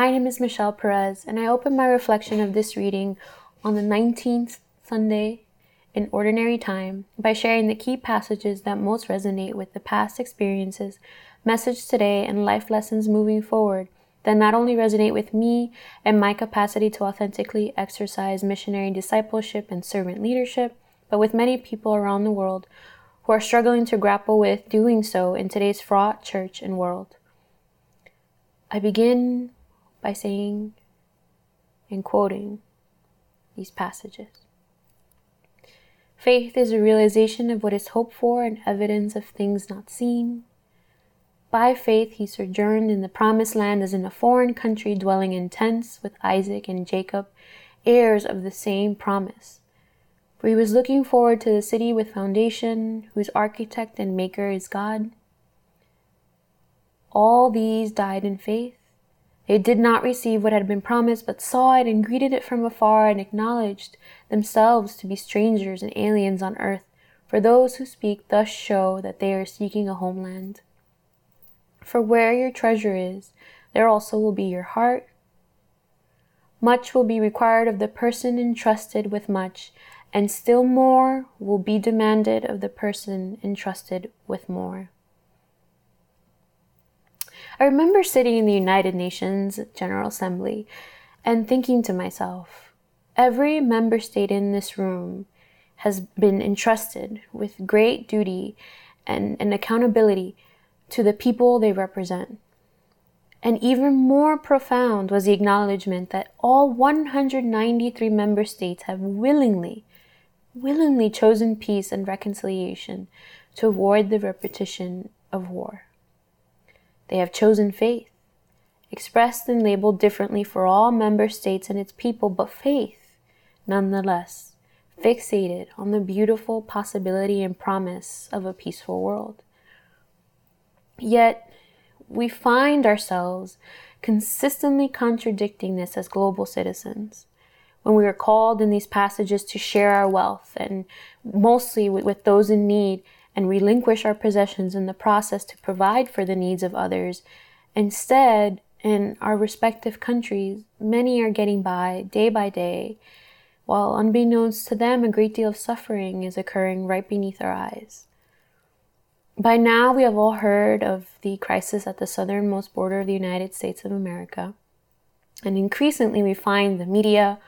My name is Michelle Perez, and I open my reflection of this reading on the 19th Sunday in Ordinary Time by sharing the key passages that most resonate with the past experiences, message today, and life lessons moving forward that not only resonate with me and my capacity to authentically exercise missionary discipleship and servant leadership, but with many people around the world who are struggling to grapple with doing so in today's fraught church and world. I begin by saying and quoting these passages. Faith is a realization of what is hoped for and evidence of things not seen. By faith, he sojourned in the promised land as in a foreign country, dwelling in tents with Isaac and Jacob, heirs of the same promise. For he was looking forward to the city with foundation, whose architect and maker is God. All these died in faith. They did not receive what had been promised, but saw it and greeted it from afar and acknowledged themselves to be strangers and aliens on earth. For those who speak thus show that they are seeking a homeland. For where your treasure is, there also will be your heart. Much will be required of the person entrusted with much, and still more will be demanded of the person entrusted with more. I remember sitting in the United Nations General Assembly and thinking to myself, every member state in this room has been entrusted with great duty and, and accountability to the people they represent. And even more profound was the acknowledgement that all 193 member states have willingly willingly chosen peace and reconciliation to avoid the repetition of war. They have chosen faith, expressed and labeled differently for all member states and its people, but faith, nonetheless, fixated on the beautiful possibility and promise of a peaceful world. Yet, we find ourselves consistently contradicting this as global citizens when we are called in these passages to share our wealth and mostly with, those in need and relinquish our possessions in the process to provide for the needs of others. Instead, in our respective countries, many are getting by day by day, while unbeknownst to them, a great deal of suffering is occurring right beneath our eyes. By now, we have all heard of the crisis at the southernmost border of the United States of America. And increasingly, we find the media,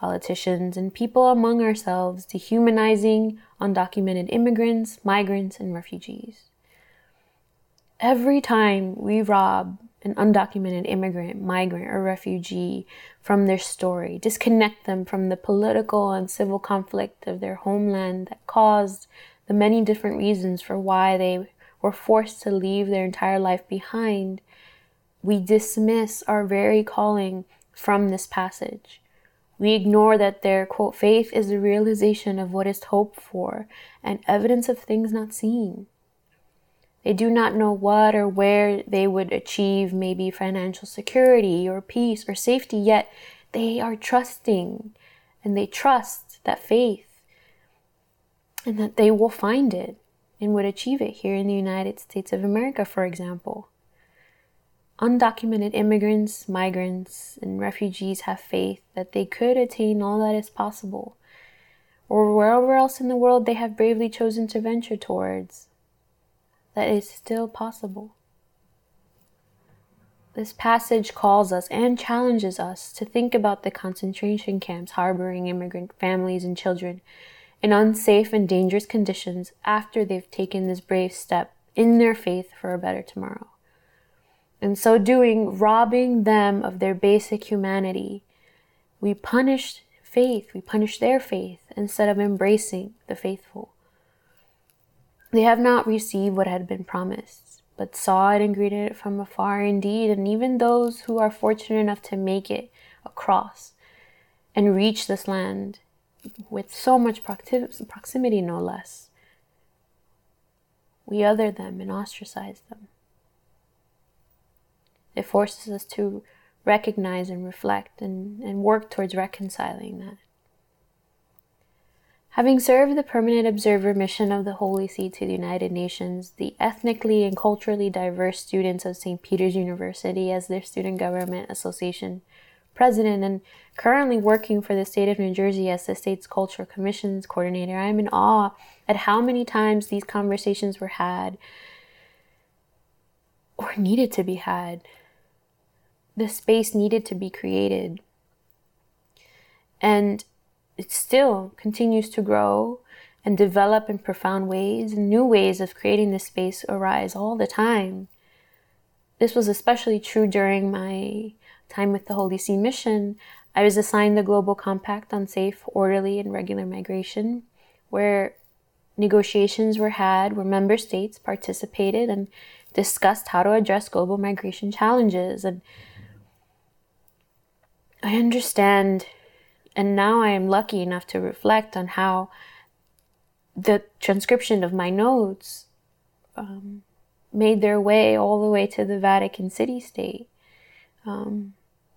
politicians, and people among ourselves dehumanizing undocumented immigrants, migrants, and refugees. Every time we rob an undocumented immigrant, migrant, or refugee from their story, disconnect them from the political and civil conflict of their homeland that caused the many different reasons for why they were forced to leave their entire life behind, we dismiss our very calling from this passage. We ignore that their quote faith is the realization of what is hoped for and evidence of things not seen. They do not know what or where they would achieve maybe financial security or peace or safety, yet they are trusting and they trust that faith and that they will find it and would achieve it here in the United States of America, for example. Undocumented immigrants, migrants, and refugees have faith that they could attain all that is possible, or wherever else in the world they have bravely chosen to venture towards, that is still possible. This passage calls us and challenges us to think about the concentration camps harboring immigrant families and children in unsafe and dangerous conditions after they've taken this brave step in their faith for a better tomorrow in so doing, robbing them of their basic humanity. We punish faith, we punish their faith instead of embracing the faithful. They have not received what had been promised, but saw it and greeted it from afar indeed, and even those who are fortunate enough to make it across and reach this land with so much proximity, no less, we other them and ostracize them. It forces us to recognize and reflect and, and work towards reconciling that. Having served the permanent observer mission of the Holy See to the United Nations, the ethnically and culturally diverse students of St. Peter's University as their Student Government Association president, and currently working for the state of New Jersey as the state's Cultural Commissions coordinator, I'm in awe at how many times these conversations were had or needed to be had. The space needed to be created. And it still continues to grow and develop in profound ways, new ways of creating this space arise all the time. This was especially true during my time with the Holy See Mission. I was assigned the Global Compact on Safe, Orderly, and Regular Migration, where negotiations were had where member states participated and discussed how to address global migration challenges. And I understand and now I am lucky enough to reflect on how the transcription of my notes um, made their way all the way to the Vatican City State. Um,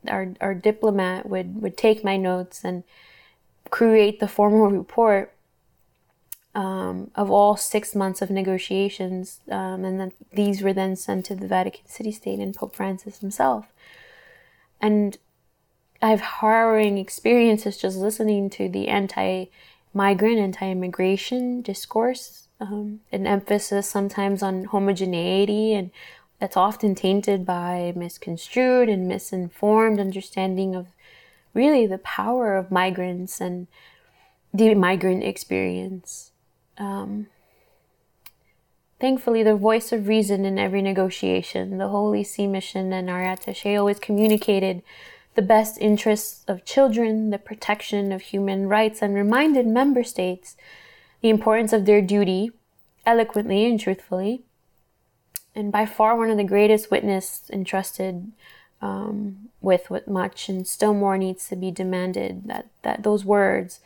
our, our diplomat would, would take my notes and create the formal report um, of all six months of negotiations, um, and then these were then sent to the Vatican City State and Pope Francis himself. And I have harrowing experiences just listening to the anti migrant, anti immigration discourse, um, an emphasis sometimes on homogeneity, and that's often tainted by misconstrued and misinformed understanding of really the power of migrants and the migrant experience. Um, thankfully, the voice of reason in every negotiation, the Holy See Mission and our attaché always communicated the best interests of children, the protection of human rights, and reminded member states the importance of their duty eloquently and truthfully. And by far one of the greatest witness entrusted um, with what much and still more needs to be demanded. That that those words,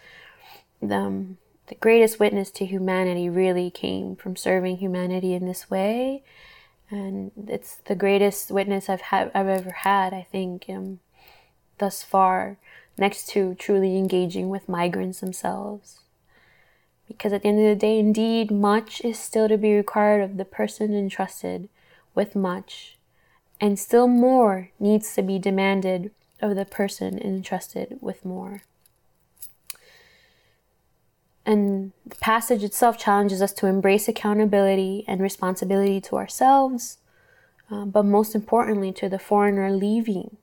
the, um, the greatest witness to humanity, really came from serving humanity in this way, and it's the greatest witness I've had I've ever had. I think. Um, thus far next to truly engaging with migrants themselves. Because at the end of the day, indeed, much is still to be required of the person entrusted with much, and still more needs to be demanded of the person entrusted with more. And the passage itself challenges us to embrace accountability and responsibility to ourselves, uh, but most importantly, to the foreigner leaving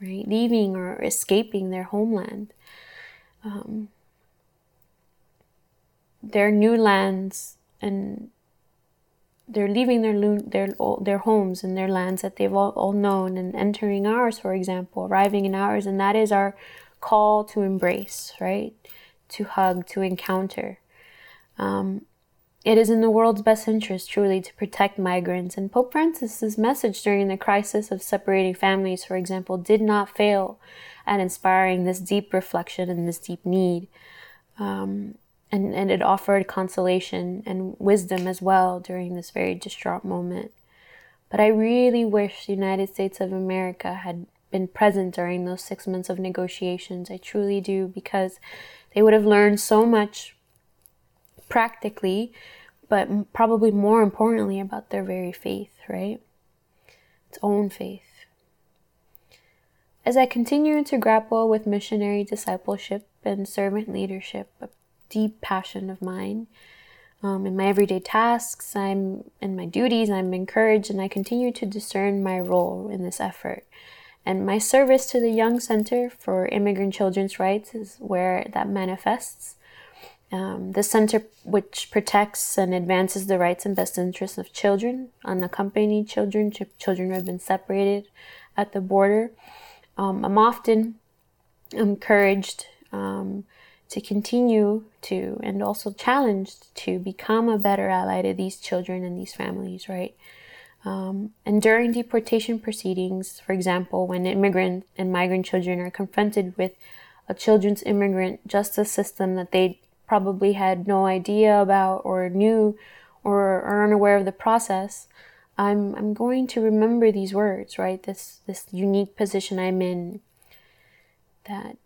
right? Leaving or escaping their homeland. Um, their new lands and they're leaving their their their homes and their lands that they've all, all known and entering ours, for example, arriving in ours, and that is our call to embrace, right? To hug, to encounter. Um, it is in the world's best interest, truly, to protect migrants, and Pope Francis's message during the crisis of separating families, for example, did not fail at inspiring this deep reflection and this deep need. Um, and, and it offered consolation and wisdom as well during this very distraught moment. But I really wish the United States of America had been present during those six months of negotiations. I truly do, because they would have learned so much practically but probably more importantly about their very faith, right? Its own faith. As I continue to grapple with missionary discipleship and servant leadership, a deep passion of mine, um, in my everyday tasks, I'm in my duties, I'm encouraged, and I continue to discern my role in this effort. And my service to the Young Center for Immigrant Children's Rights is where that manifests. Um, the center, which protects and advances the rights and best interests of children, unaccompanied children, children who have been separated at the border. Um, I'm often encouraged um, to continue to and also challenged to become a better ally to these children and these families, right? Um, and during deportation proceedings, for example, when immigrant and migrant children are confronted with a children's immigrant justice system that they probably had no idea about or knew or are unaware of the process, I'm I'm going to remember these words, right? This this unique position I'm in that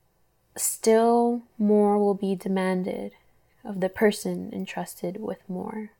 still more will be demanded. of the person entrusted with more.